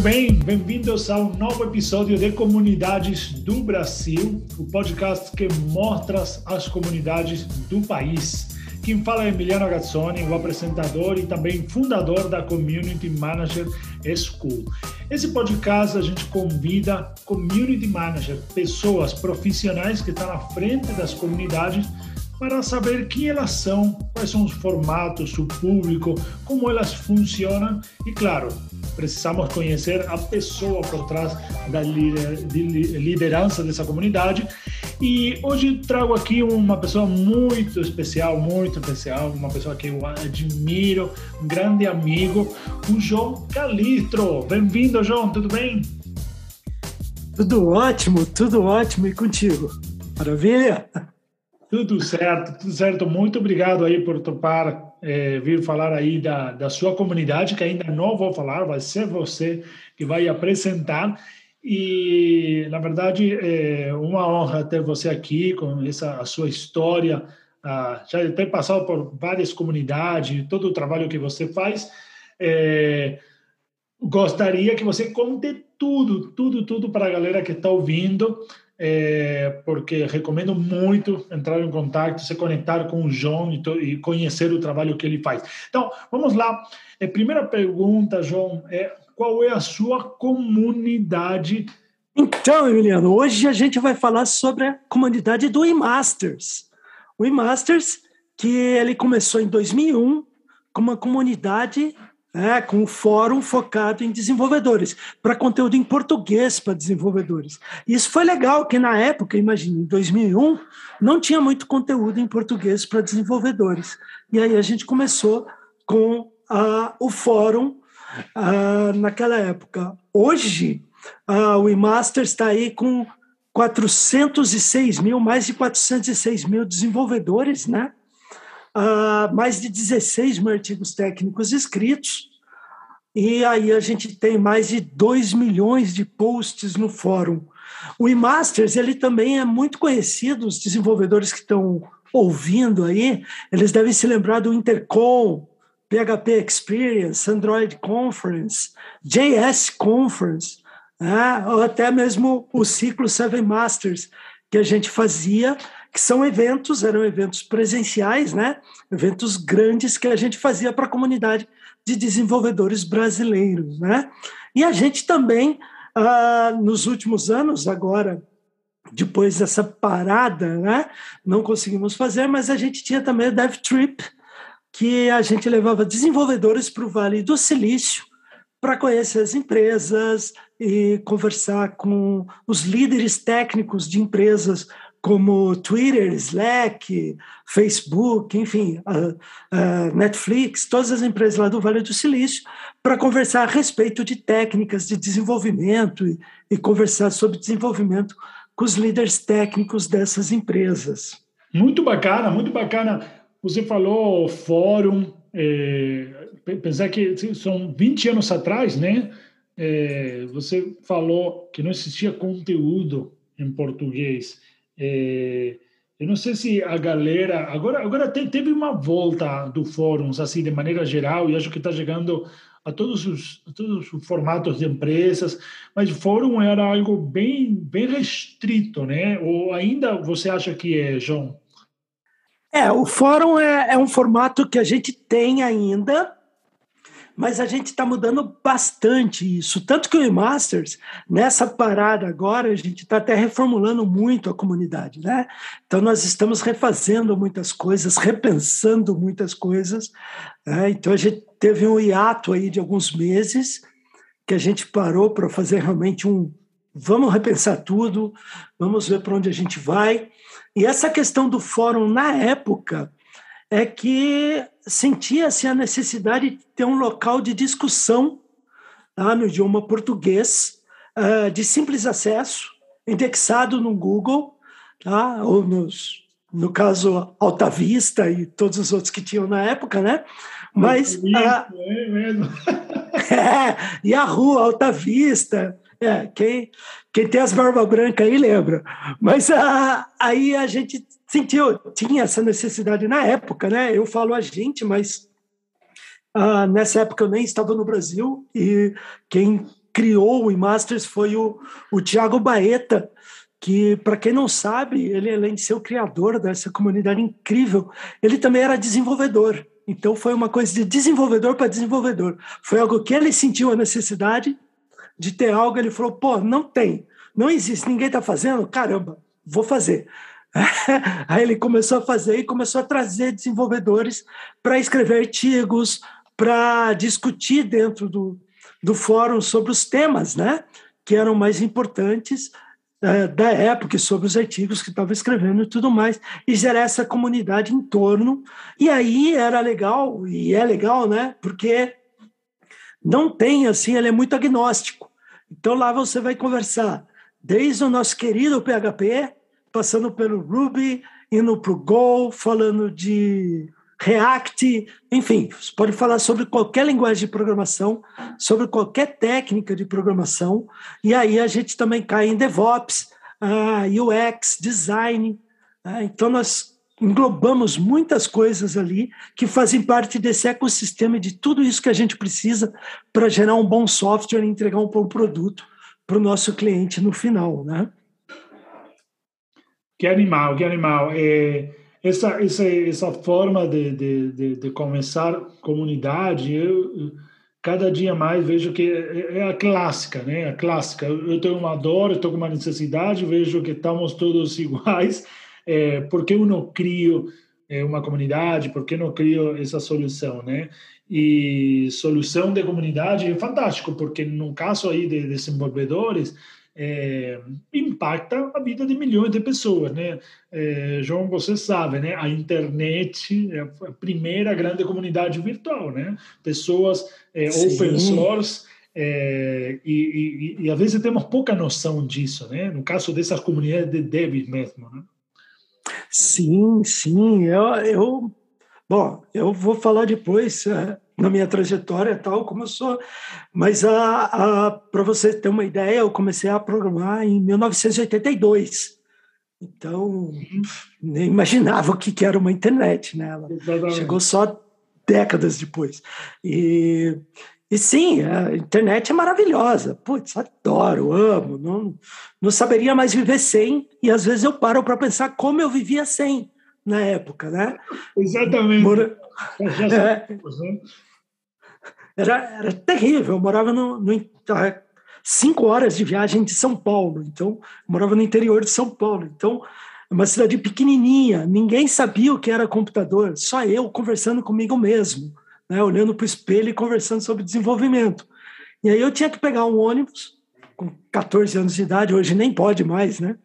tudo bem? Bem-vindos ao novo episódio de Comunidades do Brasil, o podcast que mostra as comunidades do país. Quem fala é Emiliano Gazzoni, o apresentador e também fundador da Community Manager School. Esse podcast a gente convida community manager, pessoas profissionais que estão à frente das comunidades para saber quem elas são, quais são os formatos, o público, como elas funcionam e, claro, precisamos conhecer a pessoa por trás da liderança dessa comunidade. E hoje trago aqui uma pessoa muito especial, muito especial, uma pessoa que eu admiro, um grande amigo, o João Calistro. Bem-vindo, João, tudo bem? Tudo ótimo, tudo ótimo e contigo. Maravilha? Tudo certo, tudo certo. Muito obrigado aí por topar é, vir falar aí da, da sua comunidade, que ainda não vou falar, vai ser você que vai apresentar. E, na verdade, é uma honra ter você aqui com essa a sua história, já ter passado por várias comunidades, todo o trabalho que você faz. É, gostaria que você conte tudo, tudo, tudo para a galera que está ouvindo é, porque recomendo muito entrar em contato, se conectar com o João e, e, conhecer o trabalho que ele faz. Então, vamos lá. A primeira pergunta, João, é qual é a sua comunidade? Então, Emiliano, hoje a gente vai falar sobre a comunidade do eMasters. O eMasters, que ele começou em 2001 como uma comunidade é, com um fórum focado em desenvolvedores, para conteúdo em português para desenvolvedores. Isso foi legal, que na época, imagine, em 2001, não tinha muito conteúdo em português para desenvolvedores. E aí a gente começou com uh, o fórum uh, naquela época. Hoje, uh, o eMaster está aí com 406 mil, mais de 406 mil desenvolvedores, né? Uh, mais de 16 mil artigos técnicos escritos, e aí a gente tem mais de 2 milhões de posts no fórum. O eMasters, ele também é muito conhecido, os desenvolvedores que estão ouvindo aí, eles devem se lembrar do Intercom, PHP Experience, Android Conference, JS Conference, né? ou até mesmo o ciclo Seven Masters, que a gente fazia que são eventos, eram eventos presenciais, né? Eventos grandes que a gente fazia para a comunidade de desenvolvedores brasileiros, né? E a gente também, ah, nos últimos anos, agora, depois dessa parada, né? Não conseguimos fazer, mas a gente tinha também o Dev Trip, que a gente levava desenvolvedores para o Vale do Silício para conhecer as empresas e conversar com os líderes técnicos de empresas como Twitter, Slack, Facebook, enfim, Netflix, todas as empresas lá do Vale do Silício, para conversar a respeito de técnicas de desenvolvimento e, e, conversar sobre desenvolvimento com os líderes técnicos dessas empresas. Muito bacana, muito bacana. Você falou fórum, é, pensar que são 20 anos atrás, né? É, você falou que não existia conteúdo em português. É, eu não sei se a galera agora agora teve uma volta do fóruns assim de maneira geral e acho que está chegando a todos os a todos os formatos de empresas, mas o fórum era algo bem bem restrito, né? Ou ainda você acha que é, João? É, o fórum é, é um formato que a gente tem ainda, mas a gente está mudando bastante isso. Tanto que o eMasters, nessa parada agora, a gente está até reformulando muito a comunidade, né? Então, nós estamos refazendo muitas coisas, repensando muitas coisas. Né? Então, a gente teve um hiato aí de alguns meses que a gente parou para fazer realmente um. Vamos repensar tudo, vamos ver para onde a gente vai. E essa questão do fórum, na época, é que sentia-se a necessidade de ter um local de discussão tá, no idioma português, uh, de simples acesso, indexado no Google, tá, ou nos, no caso Alta Vista e todos os outros que tinham na época, né? Mas. Uh, é mesmo. é, e a rua Alta Vista. É, quem, quem tem as barbas brancas aí lembra. Mas uh, aí a gente sentiu, tinha essa necessidade na época, né? Eu falo a gente, mas uh, nessa época eu nem estava no Brasil e quem criou o eMasters foi o, o Tiago Baeta, que, para quem não sabe, ele, além de ser o criador dessa comunidade incrível, ele também era desenvolvedor. Então, foi uma coisa de desenvolvedor para desenvolvedor. Foi algo que ele sentiu a necessidade de ter algo, ele falou: pô, não tem, não existe, ninguém está fazendo, caramba, vou fazer. Aí ele começou a fazer e começou a trazer desenvolvedores para escrever artigos, para discutir dentro do, do fórum sobre os temas né, que eram mais importantes é, da época, sobre os artigos que estava escrevendo e tudo mais, e gerar essa comunidade em torno. E aí era legal, e é legal, né? Porque não tem assim, ele é muito agnóstico. Então lá você vai conversar desde o nosso querido PHP, passando pelo Ruby, indo para o Go, falando de React, enfim, você pode falar sobre qualquer linguagem de programação, sobre qualquer técnica de programação, e aí a gente também cai em DevOps, uh, UX, design. Uh, então, nós englobamos muitas coisas ali que fazem parte desse ecossistema de tudo isso que a gente precisa para gerar um bom software e entregar um bom produto para o nosso cliente no final, né? Que animal, que animal. É essa essa essa forma de, de, de, de começar comunidade eu cada dia mais vejo que é, é a clássica né? A clássica. Eu tenho uma dor eu estou com uma necessidade vejo que estamos todos iguais é, por que eu não crio é, uma comunidade? Por que não crio essa solução né? E solução de comunidade é fantástico porque no caso aí de desenvolvedores é, impacta a vida de milhões de pessoas, né? É, João, você sabe, né? A internet é a primeira grande comunidade virtual, né? Pessoas é, open source é, e, e, e, às vezes temos pouca noção disso, né? No caso dessas comunidades de dev mesmo, né? Sim, sim. Eu, eu, bom, eu vou falar depois é, na minha trajetória tal, como eu sou. Mas para você ter uma ideia, eu comecei a programar em 1982. Então, nem imaginava o que, que era uma internet, né? Ela Exatamente. chegou só décadas depois. E, e sim, a internet é maravilhosa. Putz, adoro, amo. Não, não saberia mais viver sem. E às vezes eu paro para pensar como eu vivia sem na época, né? Exatamente. Mora... É, era, era terrível. Eu morava no, no cinco horas de viagem de São Paulo, então morava no interior de São Paulo. Então, uma cidade pequenininha, ninguém sabia o que era computador, só eu conversando comigo mesmo, né, olhando para o espelho e conversando sobre desenvolvimento. E aí eu tinha que pegar um ônibus com 14 anos de idade, hoje nem pode mais, né?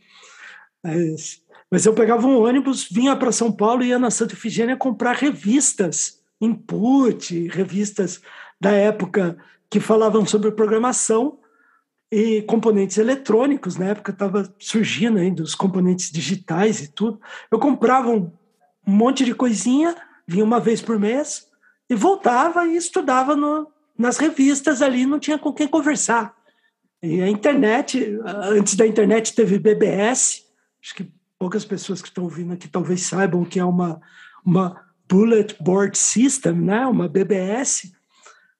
Mas, mas eu pegava um ônibus, vinha para São Paulo e ia na Santa Efigênia comprar revistas, input, revistas da época que falavam sobre programação e componentes eletrônicos, na época estava surgindo ainda os componentes digitais e tudo. Eu comprava um, monte de coisinha, vinha uma vez por mês e voltava e estudava no, nas revistas ali, não tinha com quem conversar. E a internet, antes da internet teve BBS, acho que poucas pessoas que estão ouvindo aqui talvez saibam que é uma, uma Bullet Board System, né? uma BBS,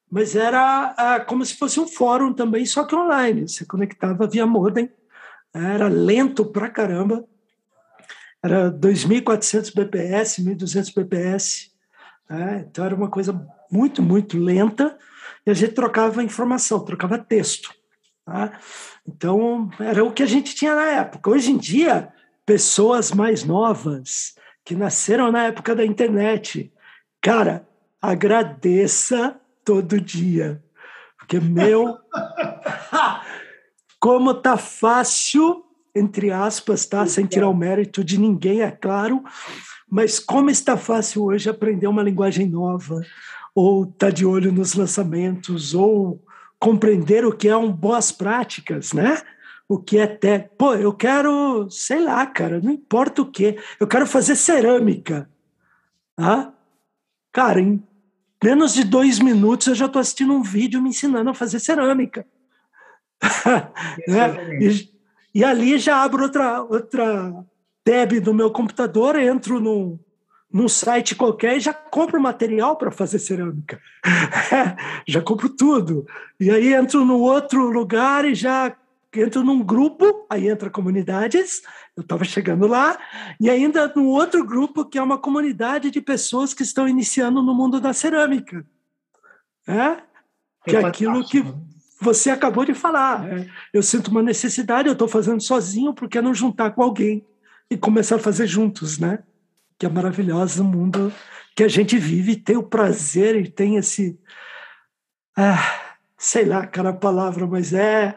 mas era ah, como se fosse um fórum também, só que online. Você conectava via modem, era lento pra caramba, era 2.400 bps, 1.200 bps, né? então era uma coisa muito, muito lenta, e a gente trocava informação, trocava texto. Tá? Então, era o que a gente tinha na época. Hoje em dia, pessoas mais novas, que nasceram na época da internet, cara, agradeça todo dia. Porque, meu, como tá fácil, entre aspas, tá? Sem tirar o mérito de ninguém, é claro, mas como está fácil hoje aprender uma linguagem nova, ou tá de olho nos lançamentos, ou compreender o que é um boas práticas, né? O que é até, pô, eu quero, sei lá, cara, não importa o que, eu quero fazer cerâmica, tá? Cara, em menos de dois minutos eu já estou assistindo um vídeo me ensinando a fazer cerâmica. né? e, e, ali já abro outra, outra tab do meu computador, entro no, num site qualquer e já compro material para fazer cerâmica. já compro tudo. E aí entro no outro lugar e já entro num grupo, aí entra comunidades, eu estava chegando lá, e ainda no outro grupo que é uma comunidade de pessoas que estão iniciando no mundo da cerâmica. É? Que é, aquilo que você acabou de falar. É. Eu sinto uma necessidade, eu estou fazendo sozinho, porque não juntar com alguém e começar a fazer juntos, né? que é maravilhosa, o mundo que a gente vive, tem o prazer e tem esse. Ah, sei lá, cara, a palavra, mas é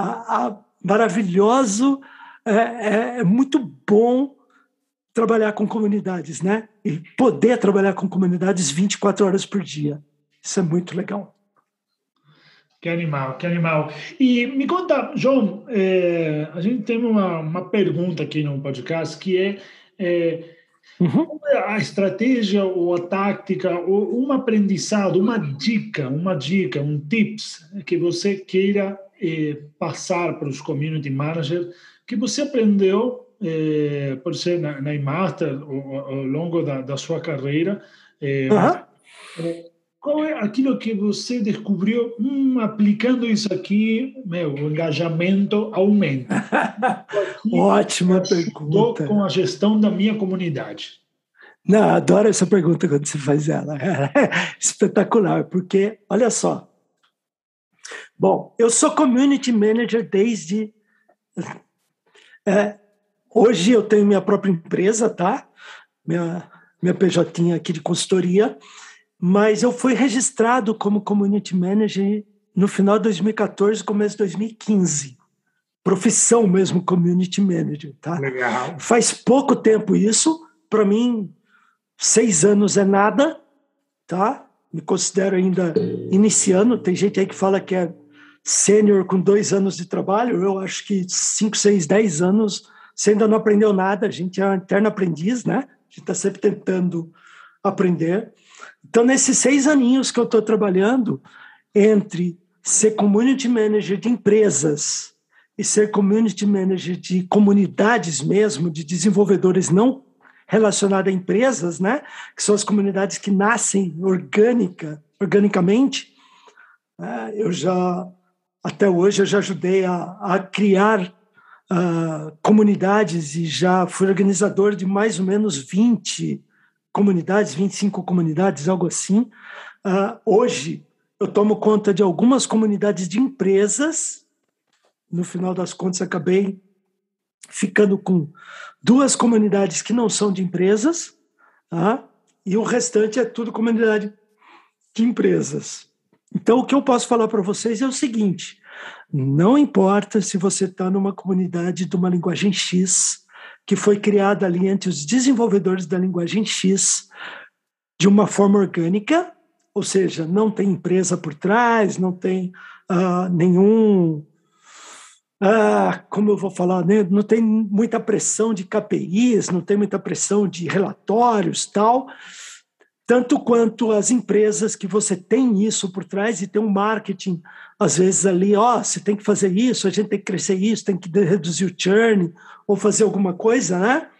a, a maravilhoso, é, é, é muito bom trabalhar com comunidades, né? E poder trabalhar com comunidades 24 horas por dia. Isso é muito legal. Que animal, que animal. E me conta, João, é, a gente tem uma, uma pergunta aqui no podcast que é, é Uhum. Qual é a estratégia ou a tática ou um aprendizado, uma dica, uma dica, um tips que você queira eh, passar para os community managers que você aprendeu, eh, por ser na, na Imaster ao, ao longo da, da, sua carreira? Eh, uhum. Qual é aquilo que você descobriu? Hum, aplicando isso aqui, meu, o engajamento aumenta. Ótima pergunta. com a gestão da minha comunidade. Não, adoro essa pergunta quando você faz ela. espetacular, porque, olha só. Bom, eu sou community manager desde. É, hoje eu tenho minha própria empresa, tá? Minha, minha PJ aqui de consultoria mas eu fui registrado como community manager no final de 2014, começo de 2015. Profissão mesmo, community manager, tá? Legal. Faz pouco tempo isso, para mim, seis anos é nada, tá? Me considero ainda iniciando, tem gente aí que fala que é sênior com dois anos de trabalho, eu acho que cinco, seis, dez anos, você ainda não aprendeu nada, a gente é um eterno aprendiz, né? A gente está sempre tentando aprender. Então, nesses seis aninhos que eu estou trabalhando, entre ser community manager de empresas e ser community manager de comunidades mesmo, de desenvolvedores não relacionados a empresas, né? que são as comunidades que nascem orgânica, organicamente, né? eu já, até hoje, eu já ajudei a, a criar uh, comunidades e já fui organizador de mais ou menos 20 comunidades, 25 comunidades, algo assim. Uh, hoje, eu tomo conta de algumas comunidades de empresas. No final das contas, acabei ficando com duas comunidades que não são de empresas, tá? e o restante é tudo comunidade de empresas. Então, o que eu posso falar para vocês é o seguinte: não importa se você está numa comunidade de uma linguagem X, que foi criada ali entre os desenvolvedores da linguagem X de uma forma orgânica, ou seja, não tem empresa por trás, não tem uh, nenhum. Uh, como eu vou falar, né? não tem muita pressão de KPIs, não tem muita pressão de relatórios tal, tanto quanto as empresas que você tem isso por trás e tem um marketing, às vezes ali, ó, oh, você tem que fazer isso, a gente tem que crescer isso, tem que reduzir o churn, ou fazer alguma coisa, né?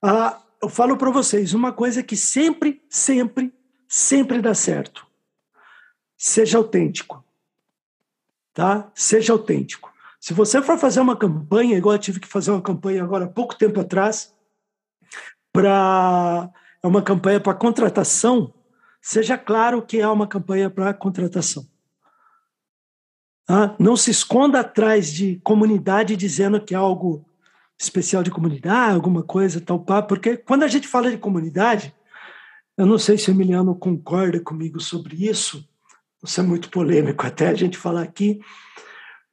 Ah, eu falo para vocês uma coisa que sempre, sempre, sempre dá certo. Seja autêntico. Tá? Seja autêntico. Se você for fazer uma campanha, igual eu tive que fazer uma campanha agora há pouco tempo atrás, para é uma campanha para contratação, seja claro que é uma campanha para contratação. Tá? Não se esconda atrás de comunidade dizendo que é algo especial de comunidade, alguma coisa, tal, pá, porque quando a gente fala de comunidade, eu não sei se o Emiliano concorda comigo sobre isso, isso é muito polêmico até a gente falar aqui,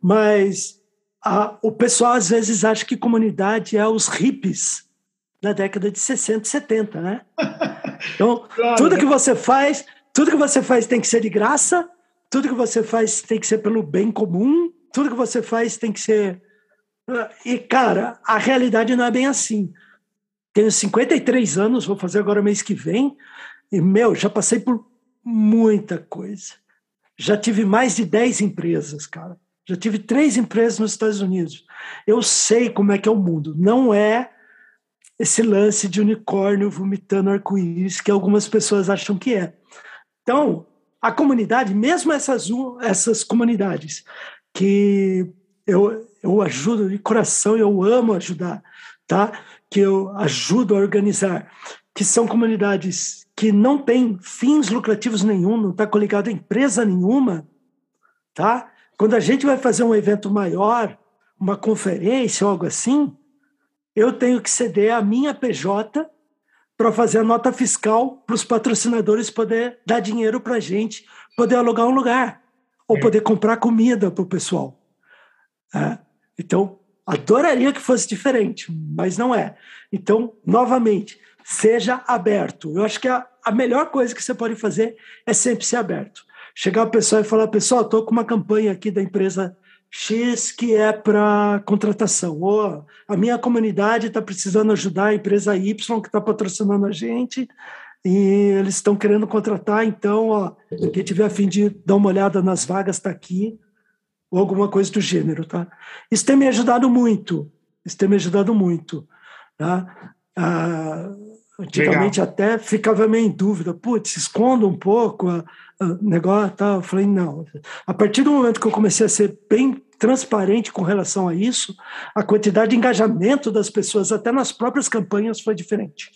mas a, o pessoal às vezes acha que comunidade é os hippies da década de 60 e 70, né? Então, claro, tudo né? que você faz, tudo que você faz tem que ser de graça, tudo que você faz tem que ser pelo bem comum, tudo que você faz tem que ser e, cara, a realidade não é bem assim. Tenho 53 anos, vou fazer agora mês que vem, e, meu, já passei por muita coisa. Já tive mais de 10 empresas, cara. Já tive três empresas nos Estados Unidos. Eu sei como é que é o mundo. Não é esse lance de unicórnio vomitando arco-íris que algumas pessoas acham que é. Então, a comunidade, mesmo essas, essas comunidades que eu, eu ajudo de coração, eu amo ajudar, tá? que eu ajudo a organizar, que são comunidades que não têm fins lucrativos nenhum, não está coligado a empresa nenhuma, tá? Quando a gente vai fazer um evento maior, uma conferência ou algo assim, eu tenho que ceder a minha PJ para fazer a nota fiscal para os patrocinadores poder dar dinheiro para a gente, poder alugar um lugar ou poder comprar comida para o pessoal. É. Então, adoraria que fosse diferente, mas não é. Então, novamente, seja aberto. Eu acho que a, a melhor coisa que você pode fazer é sempre ser aberto. Chegar a pessoa e falar, pessoal, estou com uma campanha aqui da empresa X que é para contratação. Ou a minha comunidade está precisando ajudar a empresa Y que está patrocinando a gente e eles estão querendo contratar, então, ó, quem tiver a fim de dar uma olhada nas vagas está aqui, ou alguma coisa do gênero, tá? Isso tem me ajudado muito, isso tem me ajudado muito, tá? Ah, antigamente Legal. até ficava meio em dúvida, putz, esconda um pouco, a, negócio tal. Eu falei, não. A partir do momento que eu comecei a ser bem transparente com relação a isso, a quantidade de engajamento das pessoas, até nas próprias campanhas, foi diferente.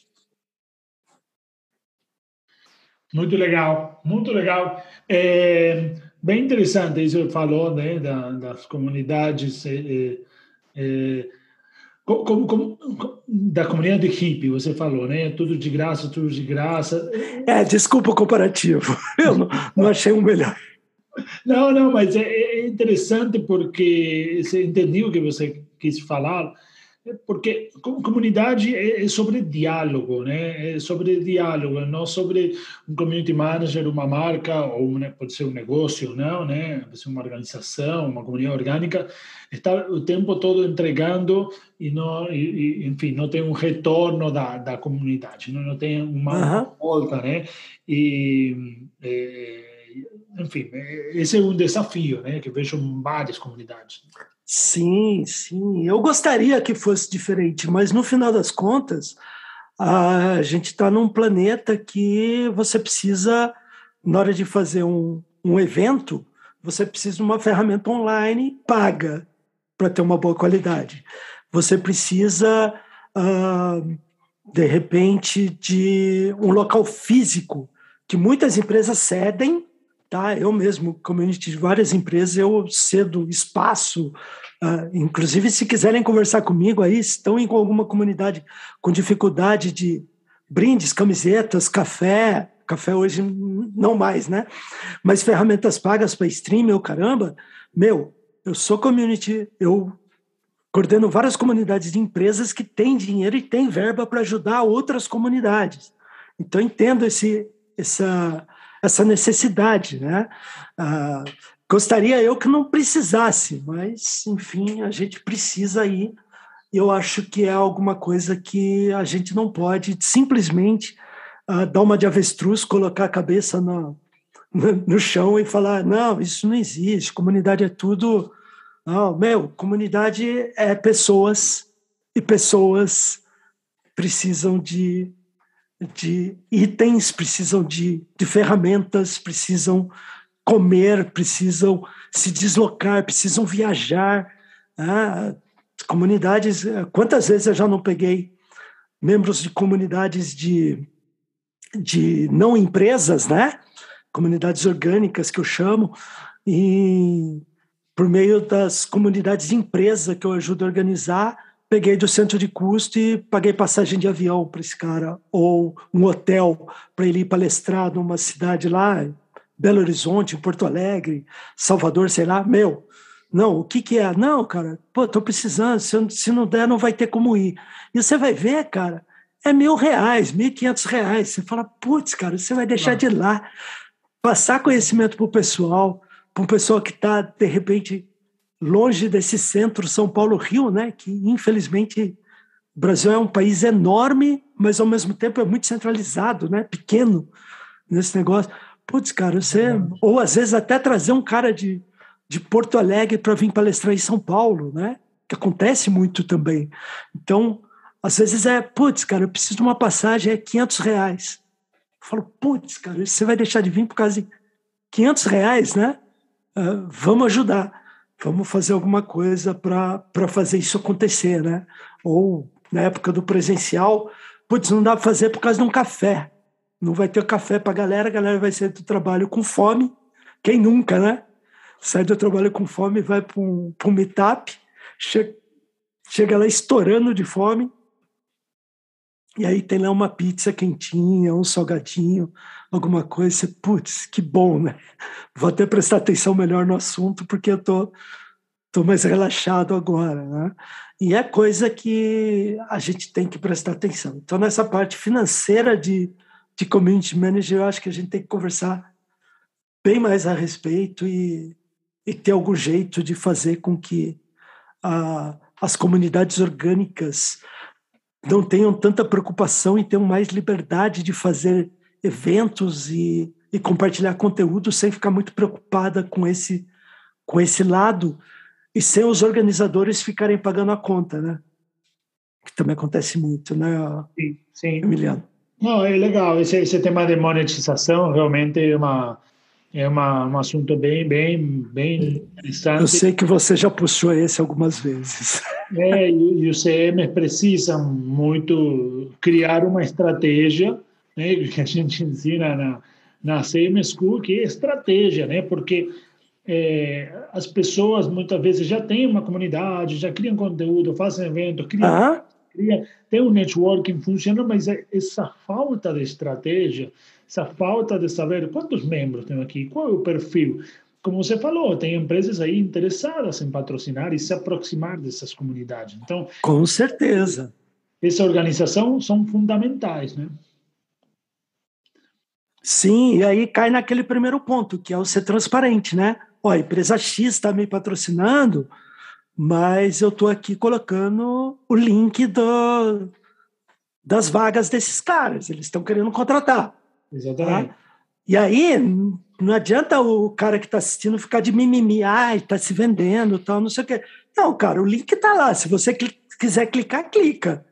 Muito legal, muito legal. É, bem interessante isso que falou, né, das comunidades. É, é, como, como, da comunidade hippie, você falou, né? Tudo de graça, tudo de graça. É, desculpa o comparativo. Eu não, não achei um melhor. Não, não, mas é, é interessante porque você entendeu o que você quis falar. Porque comunidade é sobre diálogo, né? É sobre diálogo, não sobre um community manager, uma marca ou né, pode ser um negócio, não, né? Pode ser uma organização, uma comunidade orgânica está o tempo todo entregando e não, e, enfim, não tem um retorno da, da comunidade, não, não tem uma uhum. volta, né? E é, enfim, esse é um desafio, né? Que vejo em várias comunidades. Sim, sim. Eu gostaria que fosse diferente, mas no final das contas, a gente está num planeta que você precisa, na hora de fazer um, um evento, você precisa de uma ferramenta online paga para ter uma boa qualidade. Você precisa, uh, de repente, de um local físico que muitas empresas cedem tá? Eu mesmo, community de várias empresas, eu cedo espaço, uh, inclusive se quiserem conversar comigo aí, estão em alguma comunidade com dificuldade de brindes, camisetas, café, café hoje não mais, né? Mas ferramentas pagas para stream, meu caramba, meu, eu sou community, eu coordeno várias comunidades de empresas que têm dinheiro e têm verba para ajudar outras comunidades. Então entendo esse essa essa necessidade, né? Ah, gostaria eu que não precisasse, mas enfim, a gente precisa aí. Eu acho que é alguma coisa que a gente não pode simplesmente ah, dar uma de avestruz, colocar a cabeça no, no chão e falar: não, isso não existe, comunidade é tudo. Não, meu, comunidade é pessoas e pessoas precisam de de itens, precisam de, de ferramentas, precisam comer, precisam se deslocar, precisam viajar. Ah, comunidades, quantas vezes eu já não peguei membros de comunidades de, de não empresas, né? Comunidades orgânicas que eu chamo, e por meio das comunidades de empresa que eu ajudo a organizar, peguei do centro de custo e paguei passagem de avião para esse cara, ou um hotel para ele ir palestrar numa cidade lá, Belo Horizonte, Porto Alegre, Salvador, sei lá, meu. Não, o que que é? Não, cara, pô, tô precisando, se, se não der, não vai ter como ir. E você vai ver, cara, é mil reais, mil e quinhentos reais. Você fala, putz, cara, você vai deixar de ir lá, passar conhecimento para o pessoal, para um pessoal que está, de repente, longe desse centro São Paulo-Rio, né? Que infelizmente o Brasil é um país enorme, mas ao mesmo tempo é muito centralizado, né? Pequeno nesse negócio. Putz, cara, você ou às vezes até trazer um cara de, de Porto Alegre para vir palestrar em São Paulo, né? Que acontece muito também. Então, Às vezes é, putz, cara, eu preciso de uma passagem, é 500 reais. Eu falo, putz, cara, você vai deixar de vir por causa de 500 reais, né? Uh, vamos ajudar, vamos fazer alguma coisa para fazer isso acontecer, né? Ou na época do presencial, putz, não dá para fazer por causa de um café. Não vai ter café para a galera, a galera vai sair do trabalho com fome. Quem nunca, né? Sai do trabalho com fome, vai para um, meetup, chega lá estourando de fome, e aí tem lá uma pizza quentinha, um salgadinho, alguma coisa, você, putz, que bom, né? Vou até prestar atenção melhor no assunto, porque eu tô, tô mais relaxado agora, né? E é coisa que a gente tem que prestar atenção. Então, nessa parte financeira de, de community manager, eu acho que a gente tem que conversar bem mais a respeito e, e ter algum jeito de fazer com que a, as comunidades orgânicas não tenham tanta preocupação e tenham mais liberdade de fazer eventos e, e compartilhar conteúdo sem ficar muito preocupada com esse, com esse lado e sem os organizadores ficarem pagando a conta, né? Que também acontece muito, né, sim, sim. Emiliano? Não, é legal. Esse, esse tema de monetização realmente é uma é uma, um assunto bem, bem, bem interessante. Eu sei que você já puxou esse algumas vezes. É, e, e os CMs precisam muito criar uma estratégia, né, que a gente ensina na, na CM School, que é estratégia, né, porque é, as pessoas muitas vezes já têm uma comunidade, já criam conteúdo, fazem evento, criam, ah. criam tem um networking funcionando, mas é essa falta de estratégia essa falta de saber quantos membros tem aqui, qual é o perfil. Como você falou, tem empresas aí interessadas em patrocinar e se aproximar dessas comunidades. Então, com certeza. Essa organização são fundamentais, né? Sim, e aí cai naquele primeiro ponto, que é o ser transparente, né? Ó, a empresa X está me patrocinando, mas eu estou aqui colocando o link do, das vagas desses caras. Eles estão querendo contratar. Exatamente. Tá? E aí, não adianta o cara que está assistindo ficar de mimimi, ai, está se vendendo, tal, não sei o quê. Não, cara, o link está lá. Se você cl quiser clicar, clica.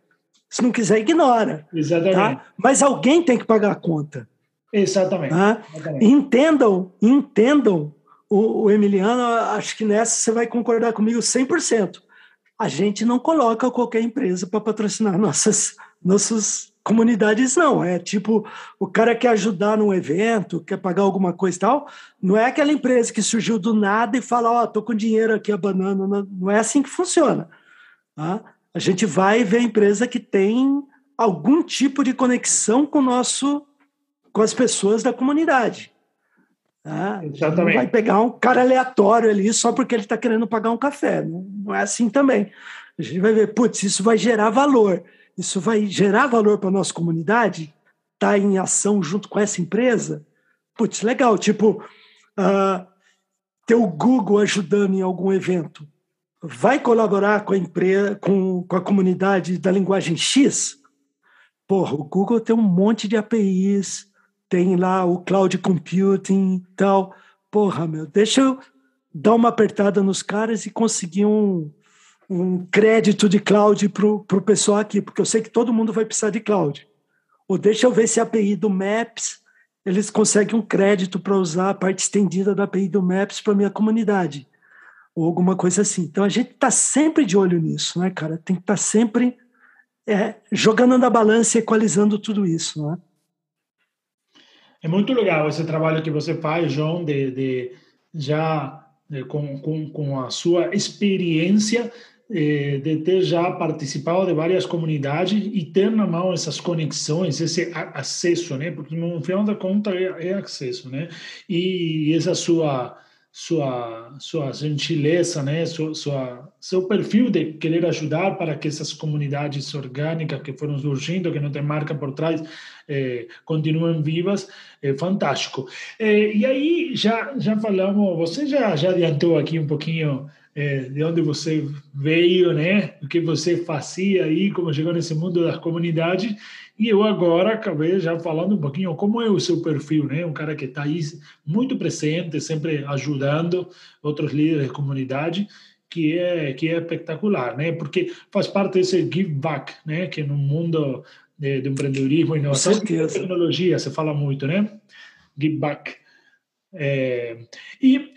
Se não quiser, ignora. Exatamente. Tá? Mas alguém tem que pagar a conta. Exatamente. Tá? Exatamente. Entendam, entendam o, o, Emiliano, acho que nessa você vai concordar comigo 100%. A gente não coloca qualquer empresa para patrocinar nossas, nossos comunidades não, é tipo, o cara quer ajudar num evento, quer pagar alguma coisa e tal, não é aquela empresa que surgiu do nada e fala, ó, oh, tô com dinheiro aqui abanando, não, não é assim que funciona. Tá? A gente vai ver a empresa que tem algum tipo de conexão com o nosso, com as pessoas da comunidade. Tá? Exatamente. Não vai pegar um cara aleatório ali só porque ele está querendo pagar um café, não, não é assim também. A gente vai ver, putz, isso vai gerar valor isso vai gerar valor para a nossa comunidade? Está em ação junto com essa empresa? Putz, legal. Tipo, uh, ter o Google ajudando em algum evento. Vai colaborar com a empresa, com, com a comunidade da linguagem X? Porra, o Google tem um monte de APIs, tem lá o cloud computing e tal. Porra, meu, deixa eu dar uma apertada nos caras e conseguir um, um crédito de cloud para o pessoal aqui, porque eu sei que todo mundo vai precisar de cloud. Ou deixa eu ver se a API do Maps, eles conseguem um crédito para usar a parte estendida da API do Maps para minha comunidade. Ou alguma coisa assim. Então a gente está sempre de olho nisso, né, cara? Tem que estar tá sempre é, jogando na balança e equalizando tudo isso, né? É muito legal esse trabalho que você faz, João, de, de já de, com, com, com a sua experiência eh, de ter já participado de várias comunidades e ter na mão essas conexões, esse acesso, né? Porque no final da conta é, é acesso, né? E essa sua sua sua gentileza, né? Sua, sua, seu perfil de querer ajudar para que essas comunidades orgânicas que foram surgindo, que não tem marca por trás, eh, continuem vivas, é fantástico. Eh, e aí já já falamos, você já já adiantou aqui um pouquinho é, de onde você veio, né? O que você fazia aí, como chegou nesse mundo das comunidades. E eu agora acabei já falando um pouquinho como é o seu perfil, né? Um cara que está aí muito presente, sempre ajudando outros líderes de comunidade. que é que é espetacular, né? Porque faz parte desse give back, né? Que no mundo de, de empreendedorismo e inovação tecnologia se fala muito, né? Give back. É, e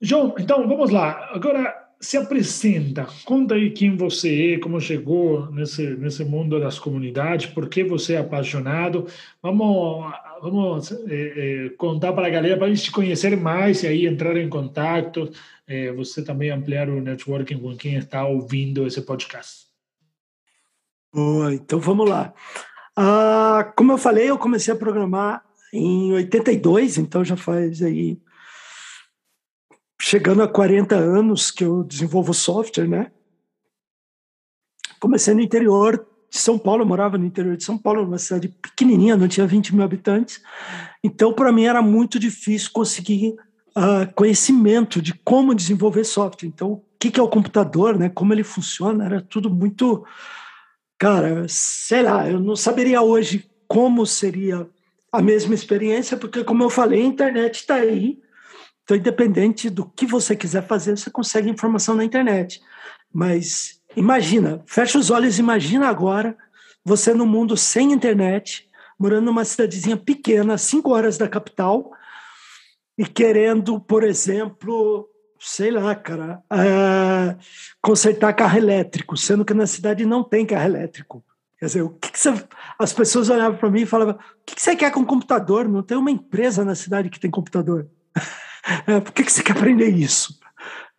João, então vamos lá. Agora se apresenta, conta aí quem você é, como chegou nesse nesse mundo das comunidades, por que você é apaixonado. Vamos vamos é, é, contar para a galera para eles te conhecerem mais e aí entrar em contato. É, você também ampliar o networking com quem está ouvindo esse podcast. Boa, então vamos lá. Ah, como eu falei, eu comecei a programar em 82, então já faz aí chegando a 40 anos que eu desenvolvo software, né? Comecei no interior de São Paulo, eu morava no interior de São Paulo, uma cidade pequenininha, não tinha 20 mil habitantes. Então, para mim, era muito difícil conseguir uh, conhecimento de como desenvolver software. Então, o que, que é o computador, né? Como ele funciona, era tudo muito... Cara, sei lá, eu não saberia hoje como seria a mesma experiência, porque, como eu falei, a internet está aí, então, independente do que você quiser fazer, você consegue informação na internet. Mas imagina, fecha os olhos, imagina agora você no mundo sem internet, morando numa cidadezinha pequena, cinco horas da capital, e querendo, por exemplo, sei lá, cara, é, consertar carro elétrico, sendo que na cidade não tem carro elétrico. Quer dizer, o que, que você, as pessoas olhavam para mim e falavam: o que, que você quer com computador? Não tem uma empresa na cidade que tem computador. É, por que, que você quer aprender isso?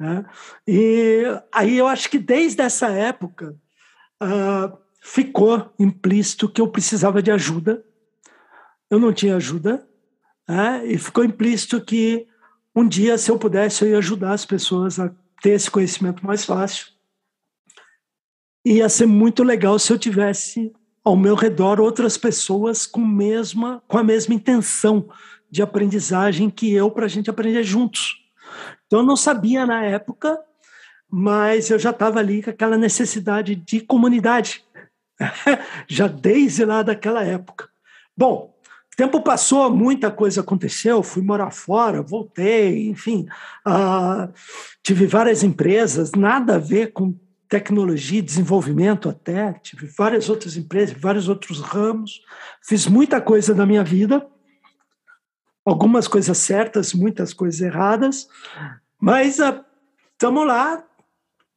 É, e aí eu acho que desde essa época uh, ficou implícito que eu precisava de ajuda. Eu não tinha ajuda, é, e ficou implícito que um dia, se eu pudesse, eu ia ajudar as pessoas a ter esse conhecimento mais fácil. E ia ser muito legal se eu tivesse ao meu redor outras pessoas com, mesma, com a mesma intenção de aprendizagem que eu para a gente aprender juntos. Então eu não sabia na época, mas eu já estava ali com aquela necessidade de comunidade, já desde lá daquela época. Bom, tempo passou, muita coisa aconteceu, fui morar fora, voltei, enfim, uh, tive várias empresas, nada a ver com tecnologia e desenvolvimento até, tive várias outras empresas, vários outros ramos, fiz muita coisa na minha vida, algumas coisas certas, muitas coisas erradas, mas estamos ah, lá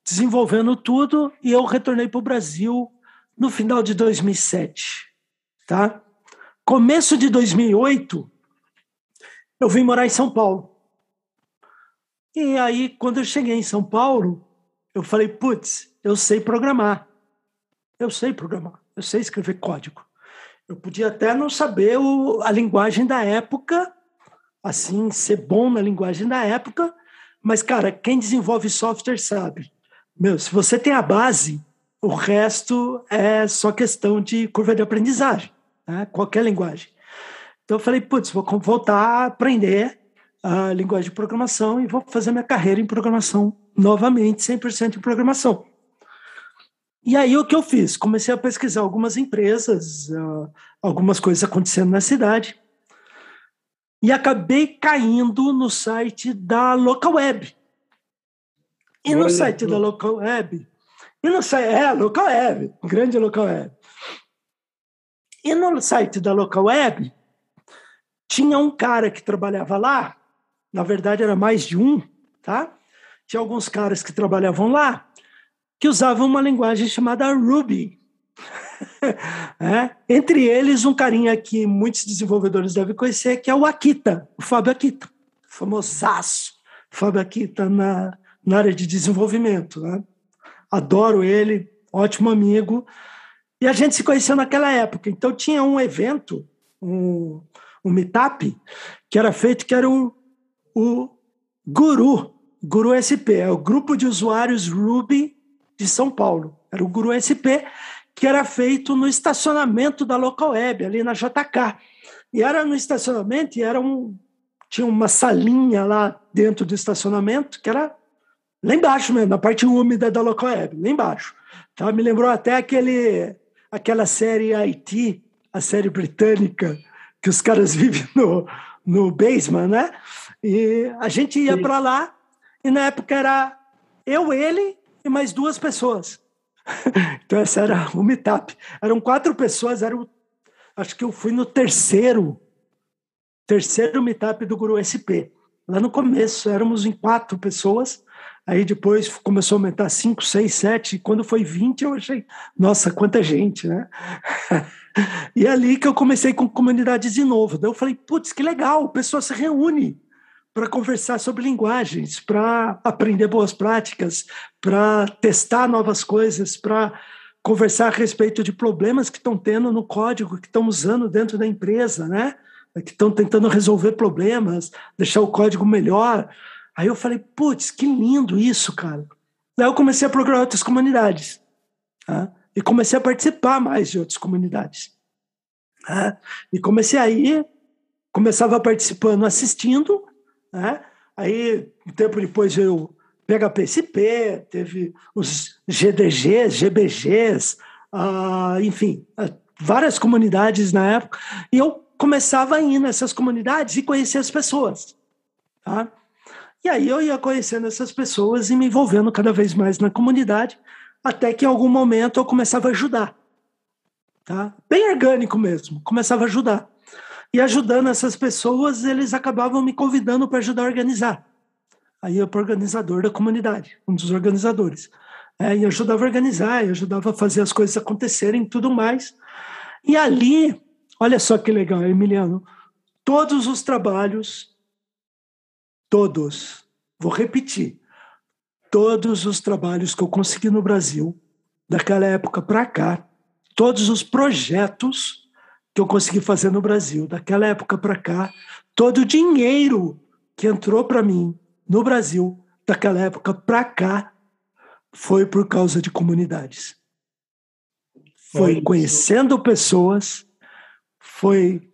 desenvolvendo tudo e eu retornei para o Brasil no final de 2007, tá? Começo de 2008, eu vim morar em São Paulo. E aí, quando eu cheguei em São Paulo, eu falei, putz, eu sei programar. Eu sei programar, eu sei escrever código. Eu podia até não saber o, a linguagem da época, assim, ser bom na linguagem da época, mas, cara, quem desenvolve software sabe. Meu, se você tem a base, o resto é só questão de curva de aprendizagem, né? qualquer linguagem. Então eu falei, putz, vou voltar a aprender a linguagem de programação e vou fazer minha carreira em programação novamente, 100% em programação. E aí o que eu fiz? Comecei a pesquisar algumas empresas, uh, algumas coisas acontecendo na cidade, e acabei caindo no site da Local Web. E no Olha, site da Local Web, e no site, é, Local Web, grande Local Web. E no site da Local Web, tinha um cara que trabalhava lá, na verdade era mais de um, tá? Tinha alguns caras que trabalhavam lá, que usavam uma linguagem chamada Ruby. é? Entre eles, um carinha que muitos desenvolvedores devem conhecer, que é o Akita, o Fábio Akita, famosaço, Fábio Akita na, na área de desenvolvimento. Né? Adoro ele, ótimo amigo. E a gente se conheceu naquela época. Então tinha um evento, um, um meetup, que era feito, que era o, o Guru, Guru SP, é o grupo de usuários Ruby de São Paulo. Era o Guru SP, que era feito no estacionamento da Local Web, ali na JK. E era no estacionamento, e era um, tinha uma salinha lá dentro do estacionamento, que era lá embaixo mesmo, na parte úmida da Local Web, lá embaixo. Então, me lembrou até aquele, aquela série IT, a série britânica, que os caras vivem no, no basement, né? E a gente ia para lá, e na época era eu, ele e mais duas pessoas. então, essa era o meetup. Eram quatro pessoas, era o, acho que eu fui no terceiro, terceiro meetup do Guru SP. Lá no começo, éramos em quatro pessoas, aí depois começou a aumentar cinco, seis, sete, e quando foi 20 eu achei, nossa, quanta gente, né? e é ali que eu comecei com comunidades de novo. Daí eu falei, putz, que legal, o pessoal se reúne para conversar sobre linguagens, para aprender boas práticas, para testar novas coisas, para conversar a respeito de problemas que estão tendo no código, que estão usando dentro da empresa, né? Que estão tentando resolver problemas, deixar o código melhor. Aí eu falei, putz, que lindo isso, cara. Daí eu comecei a procurar outras comunidades. Tá? E comecei a participar mais de outras comunidades. Tá? E comecei aí, começava participando, assistindo, né? Aí, um tempo depois veio o PHPSP, teve os GDGs, GBGs, uh, enfim, uh, várias comunidades na época. E eu começava a ir nessas comunidades e conhecer as pessoas. Tá? E aí eu ia conhecendo essas pessoas e me envolvendo cada vez mais na comunidade, até que em algum momento eu começava a ajudar. Tá? Bem orgânico mesmo, começava a ajudar. E ajudando essas pessoas, eles acabavam me convidando para ajudar a organizar. Aí eu para organizador da comunidade, um dos organizadores. É, e ajudava a organizar, e ajudava a fazer as coisas acontecerem e tudo mais. E ali, olha só que legal, Emiliano, todos os trabalhos, todos, vou repetir, todos os trabalhos que eu consegui no Brasil, daquela época para cá, todos os projetos que eu consegui fazer no Brasil. Daquela época para cá, todo o dinheiro que entrou para mim no Brasil, daquela época para cá, foi por causa de comunidades. Foi conhecendo pessoas, foi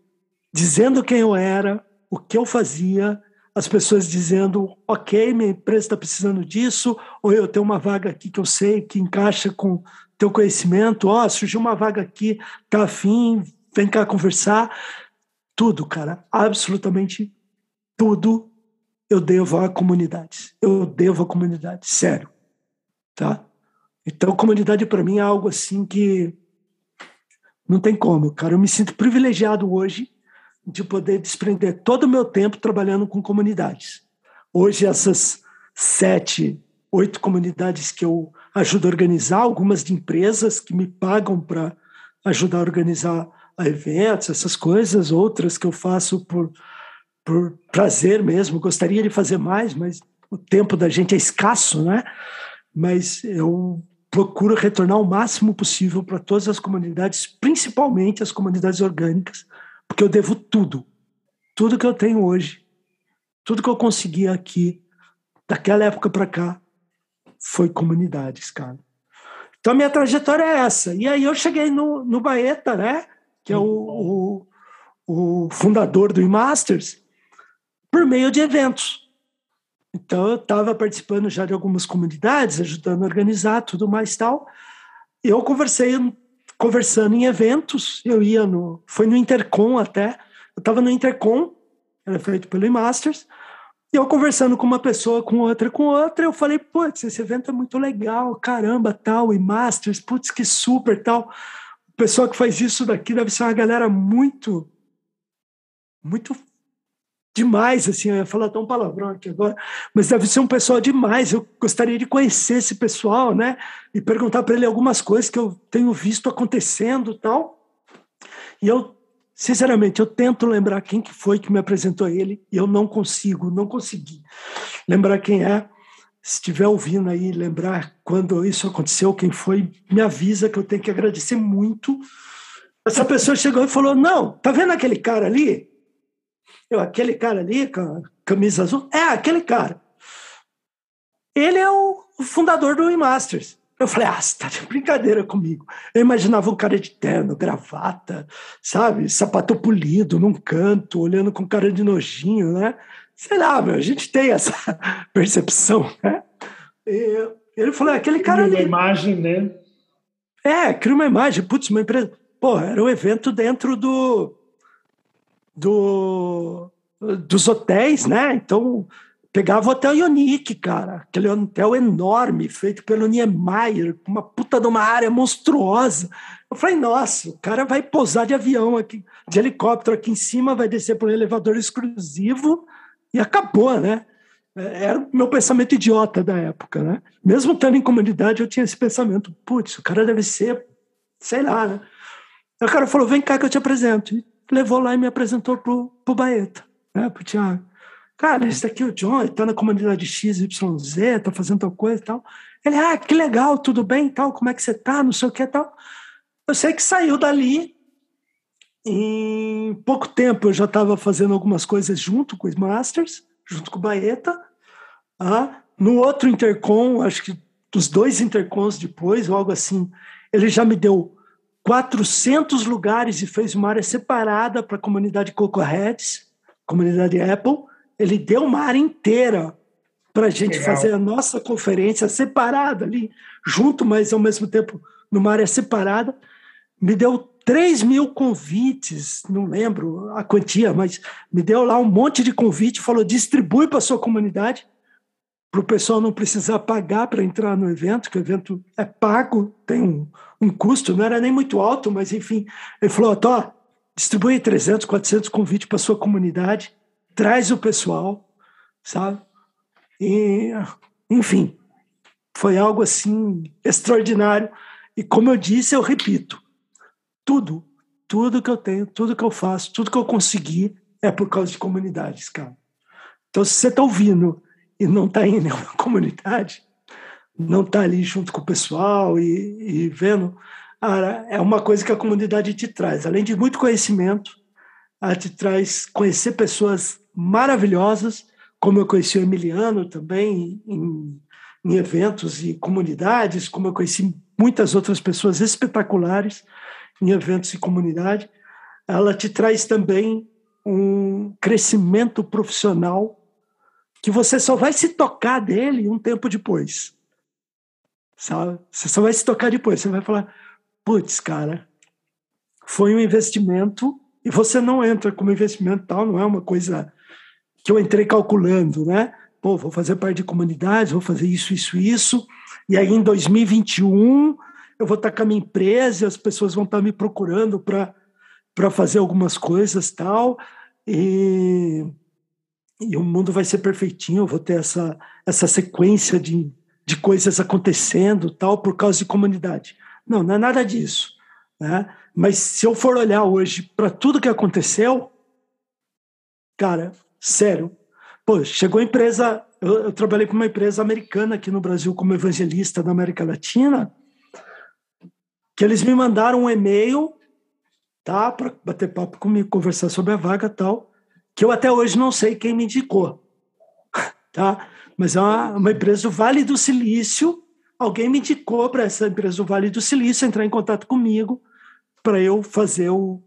dizendo quem eu era, o que eu fazia, as pessoas dizendo, ok, minha empresa está precisando disso, ou eu tenho uma vaga aqui que eu sei que encaixa com teu conhecimento, ó, oh, surgiu uma vaga aqui, tá afim, vem cá conversar. Tudo, cara, absolutamente tudo eu devo à comunidade. Eu devo à comunidade, sério. Tá? Então, comunidade para mim é algo assim que não tem como, cara. Eu me sinto privilegiado hoje de poder desprender todo o meu tempo trabalhando com comunidades. Hoje, essas sete, oito comunidades que eu ajudo a organizar, algumas de empresas que me pagam para ajudar a organizar a eventos, essas coisas, outras que eu faço por, por prazer mesmo. Gostaria de fazer mais, mas o tempo da gente é escasso, né? Mas eu procuro retornar o máximo possível para todas as comunidades, principalmente as comunidades orgânicas, porque eu devo tudo. Tudo que eu tenho hoje, tudo que eu consegui aqui, daquela época para cá, foi comunidades, cara. Então, minha trajetória é essa. E aí eu cheguei no, no Baeta, né? Que é o, o, o fundador do eMasters, por meio de eventos. Então, eu estava participando já de algumas comunidades, ajudando a organizar tudo mais tal. Eu conversei, conversando em eventos, eu ia no, foi no Intercom até, eu estava no Intercom, era feito pelo eMasters, e eu conversando com uma pessoa, com outra, com outra, eu falei, putz, esse evento é muito legal, caramba, tal, e Masters, putz, que super, tal o pessoal que faz isso daqui deve ser uma galera muito, muito demais, assim, eu ia falar tão palavrão aqui agora, mas deve ser um pessoal demais. Eu gostaria de conhecer esse pessoal, né? E perguntar para ele algumas coisas que eu tenho visto acontecendo tal. E eu, sinceramente, eu tento lembrar quem que foi que me apresentou ele e eu não consigo, não consegui lembrar quem é se estiver ouvindo aí, lembrar quando isso aconteceu, quem foi, me avisa que eu tenho que agradecer muito. Essa pessoa chegou e falou: Não, tá vendo aquele cara ali? Eu, aquele cara ali com a camisa azul? É, aquele cara. Ele é o fundador do eMasters. Eu falei, ah, você tá de brincadeira comigo. Eu imaginava um cara de terno, gravata, sabe? Sapato polido, num canto, olhando com cara de nojinho, né? sei lá, meu, a gente tem essa percepção, né? E ele falou, é, aquele cara cria ali... uma imagem, né? É, cria uma imagem, putz, uma empresa... Pô, era um evento dentro do... do dos hotéis, né? Então, pegava o Hotel Ionic, cara, aquele hotel enorme, feito pelo Niemeyer, com uma puta de uma área monstruosa. Eu falei, nossa, o cara vai pousar de avião aqui, de helicóptero aqui em cima, vai descer por um elevador exclusivo e acabou, né? É, era o meu pensamento idiota da época, né? Mesmo estando em comunidade, eu tinha esse pensamento, putz, o cara deve ser, sei lá, né? o cara falou, vem cá que eu te apresento. E levou lá e me apresentou pro, pro Baeta, né? Pro Thiago. Cara, esse daqui é o John, ele tá na comunidade XYZ, tá fazendo tal coisa e tal. Ele, ah, que legal, tudo bem tal, como é que você tá, não sei o que tal. Eu sei que saiu dali, em pouco tempo eu já estava fazendo algumas coisas junto com os Masters, junto com o Baeta. Ah, no outro Intercom, acho que dos dois Intercons depois, ou algo assim, ele já me deu 400 lugares e fez uma área separada para a comunidade Cocoheads, comunidade Apple. Ele deu uma área inteira para a gente Legal. fazer a nossa conferência separada ali, junto, mas ao mesmo tempo numa área separada. Me deu 3 mil convites, não lembro a quantia, mas me deu lá um monte de convite, falou distribui para sua comunidade, para o pessoal não precisar pagar para entrar no evento, que o evento é pago, tem um, um custo, não era nem muito alto, mas enfim, ele falou, ó, distribui 300, 400 convites para sua comunidade, traz o pessoal, sabe? E, enfim, foi algo assim extraordinário. E como eu disse, eu repito, tudo, tudo que eu tenho, tudo que eu faço, tudo que eu consegui é por causa de comunidades, cara. Então, se você está ouvindo e não está em nenhuma comunidade, não está ali junto com o pessoal e, e vendo, cara, é uma coisa que a comunidade te traz. Além de muito conhecimento, ela te traz conhecer pessoas maravilhosas, como eu conheci o Emiliano também em, em eventos e comunidades, como eu conheci muitas outras pessoas espetaculares em eventos e comunidade, ela te traz também um crescimento profissional que você só vai se tocar dele um tempo depois. Você só vai se tocar depois. Você vai falar, putz, cara, foi um investimento e você não entra como investimento tal, não é uma coisa que eu entrei calculando, né? Pô, vou fazer parte de comunidades, vou fazer isso, isso, isso. E aí em 2021 eu vou estar com a minha empresa, as pessoas vão estar me procurando para fazer algumas coisas tal, e, e o mundo vai ser perfeitinho, eu vou ter essa, essa sequência de, de coisas acontecendo tal, por causa de comunidade. Não, não é nada disso. Né? Mas se eu for olhar hoje para tudo que aconteceu, cara, sério, pô, chegou a empresa, eu, eu, trabalhei com uma empresa americana aqui no Brasil como evangelista da América Latina, que eles me mandaram um e-mail, tá, para bater papo comigo, conversar sobre a vaga tal, que eu até hoje não sei quem me indicou, tá? Mas é uma, uma empresa do Vale do Silício, alguém me indicou para essa empresa do Vale do Silício entrar em contato comigo para eu fazer o,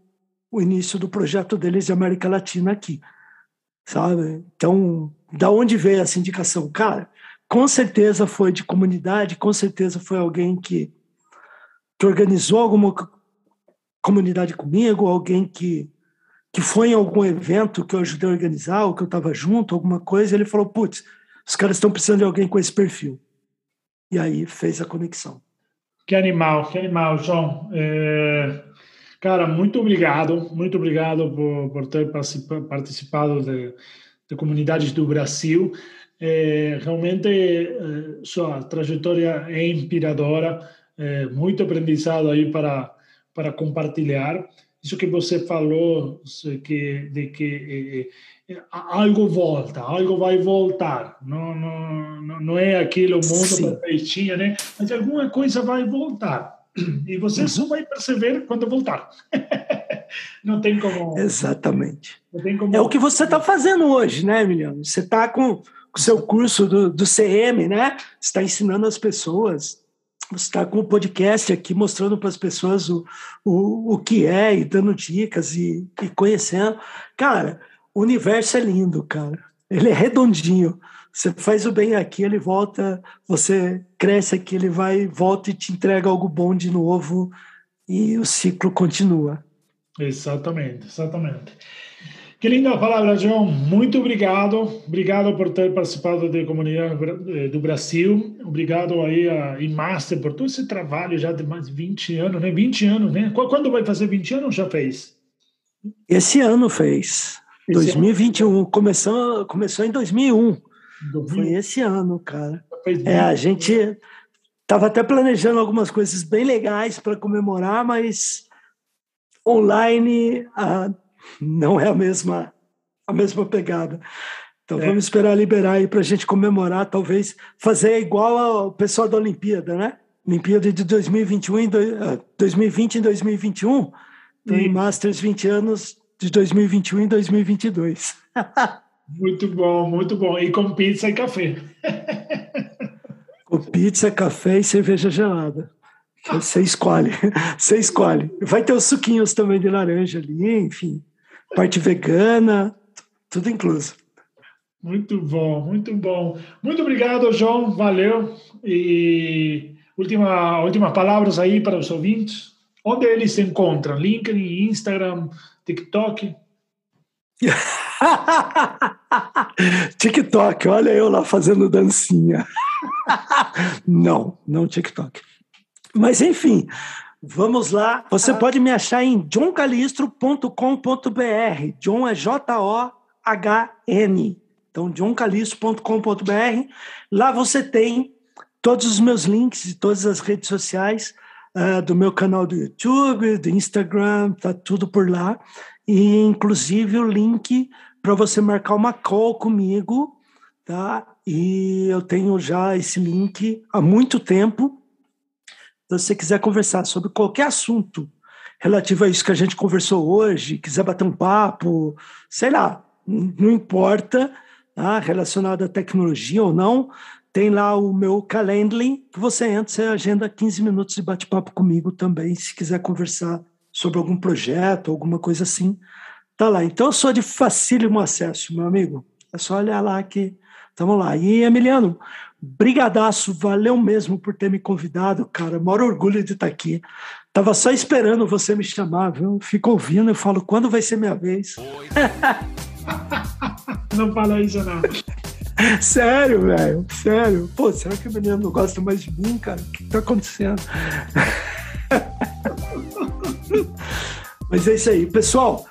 o início do projeto deles de América Latina aqui, sabe? Então, da onde veio essa indicação? Cara, com certeza foi de comunidade, com certeza foi alguém que que organizou alguma comunidade comigo, alguém que, que foi em algum evento que eu ajudei a organizar, ou que eu estava junto, alguma coisa, ele falou: putz, os caras estão precisando de alguém com esse perfil. E aí fez a conexão. Que animal, que animal, João. É... Cara, muito obrigado, muito obrigado por, por ter participado de, de comunidades do Brasil. É, realmente, é, sua trajetória é inspiradora é, muito aprendizado aí para para compartilhar. Isso que você falou que de que é, é, algo volta, algo vai voltar. Não não não é aquilo mundo perfeitinho, né? Mas alguma coisa vai voltar. E você uhum. só vai perceber quando voltar. não tem como. Exatamente. Tem como... É o que você está fazendo hoje, né, Emiliano? Você está com o seu curso do, do CM, né? Você está ensinando as pessoas você está com o podcast aqui mostrando para as pessoas o, o, o que é e dando dicas e, e conhecendo. Cara, o universo é lindo, cara. Ele é redondinho. Você faz o bem aqui, ele volta, você cresce aqui, ele vai, volta e te entrega algo bom de novo e o ciclo continua. Exatamente, exatamente. Que linda palavra, João. Muito obrigado. Obrigado por ter participado da comunidade do Brasil. Obrigado aí a Imaster por todo esse trabalho já de mais de 20 anos, né? 20 anos, né? Quando vai fazer 20 anos já fez? Esse ano fez. Esse 2021. Ano. Começou, começou em 2001. 2000. Foi esse ano, cara. É, a gente estava até planejando algumas coisas bem legais para comemorar, mas online ah, não é a mesma, a mesma pegada. Então é. vamos esperar liberar aí para a gente comemorar, talvez fazer igual ao pessoal da Olimpíada, né? Olimpíada de 2021 em do, 2020 em 2021, então em Masters 20 anos de 2021 em 2022. muito bom, muito bom. E com pizza e café. com pizza, café e cerveja gelada. Você escolhe, você escolhe. Vai ter os suquinhos também de laranja ali, enfim, parte vegana, tudo incluso. Muito bom, muito bom. Muito obrigado, João, valeu. E última, últimas palavras aí para os ouvintes. Onde eles se encontram? LinkedIn, Instagram, TikTok? TikTok, olha eu lá fazendo dancinha. não, não TikTok. Mas, enfim, vamos lá. Você ah. pode me achar em johncalistro.com.br. John é J-O-H-N. Então, johncalistro.com.br. Lá você tem todos os meus links de todas as redes sociais, uh, do meu canal do YouTube, do Instagram, tá tudo por lá. E, inclusive, o link para você marcar uma call comigo, tá? E eu tenho já esse link há muito tempo se você quiser conversar sobre qualquer assunto relativo a isso que a gente conversou hoje, quiser bater um papo, sei lá, não importa, tá? relacionado à tecnologia ou não, tem lá o meu Calendly, que você entra, você agenda 15 minutos de bate-papo comigo também, se quiser conversar sobre algum projeto, alguma coisa assim, tá lá. Então eu sou de facílimo acesso, meu amigo. É só olhar lá que estamos lá. E Emiliano, Brigadaço, valeu mesmo por ter me convidado, cara. Maior orgulho de estar aqui. Tava só esperando você me chamar, viu? Fico ouvindo, eu falo, quando vai ser minha vez? não fala isso, não. Sério, velho, sério. Pô, será que o menino não gosta mais de mim, cara? O que tá acontecendo? Mas é isso aí. Pessoal,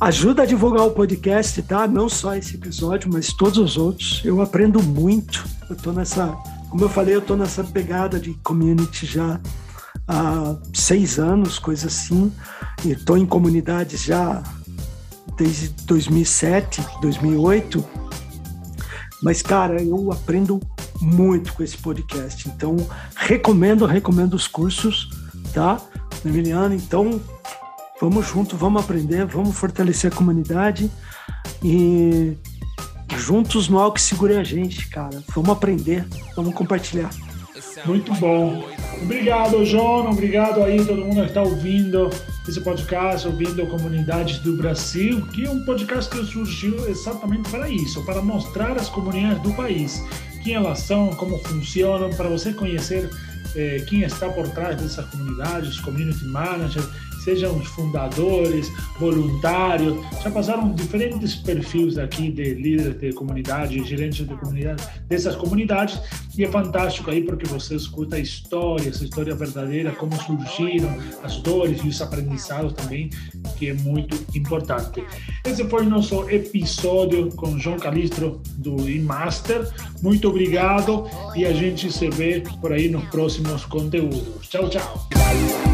ajuda a divulgar o podcast, tá? Não só esse episódio, mas todos os outros. Eu aprendo muito. Eu tô nessa, como eu falei, eu tô nessa pegada de community já há seis anos, coisa assim. E tô em comunidades já desde 2007, 2008. Mas, cara, eu aprendo muito com esse podcast. Então, recomendo, recomendo os cursos, tá? Emiliano, então Vamos junto, vamos aprender, vamos fortalecer a comunidade e juntos algo que segure a gente, cara. Vamos aprender, vamos compartilhar. Muito bom. Obrigado, João. Obrigado aí todo mundo que está ouvindo esse podcast, ouvindo Comunidades do Brasil, que é um podcast que surgiu exatamente para isso, para mostrar as comunidades do país, quem elas são, como funcionam, para você conhecer eh, quem está por trás dessas comunidades, community managers, sejam fundadores, voluntários, já passaram diferentes perfis aqui de líderes de comunidade, gerentes de comunidade, dessas comunidades, e é fantástico aí porque você escuta histórias, história verdadeira, como surgiram, as dores e os aprendizados também, que é muito importante. Esse foi nosso episódio com João Calistro do eMaster. Muito obrigado e a gente se vê por aí nos próximos conteúdos. Tchau, tchau.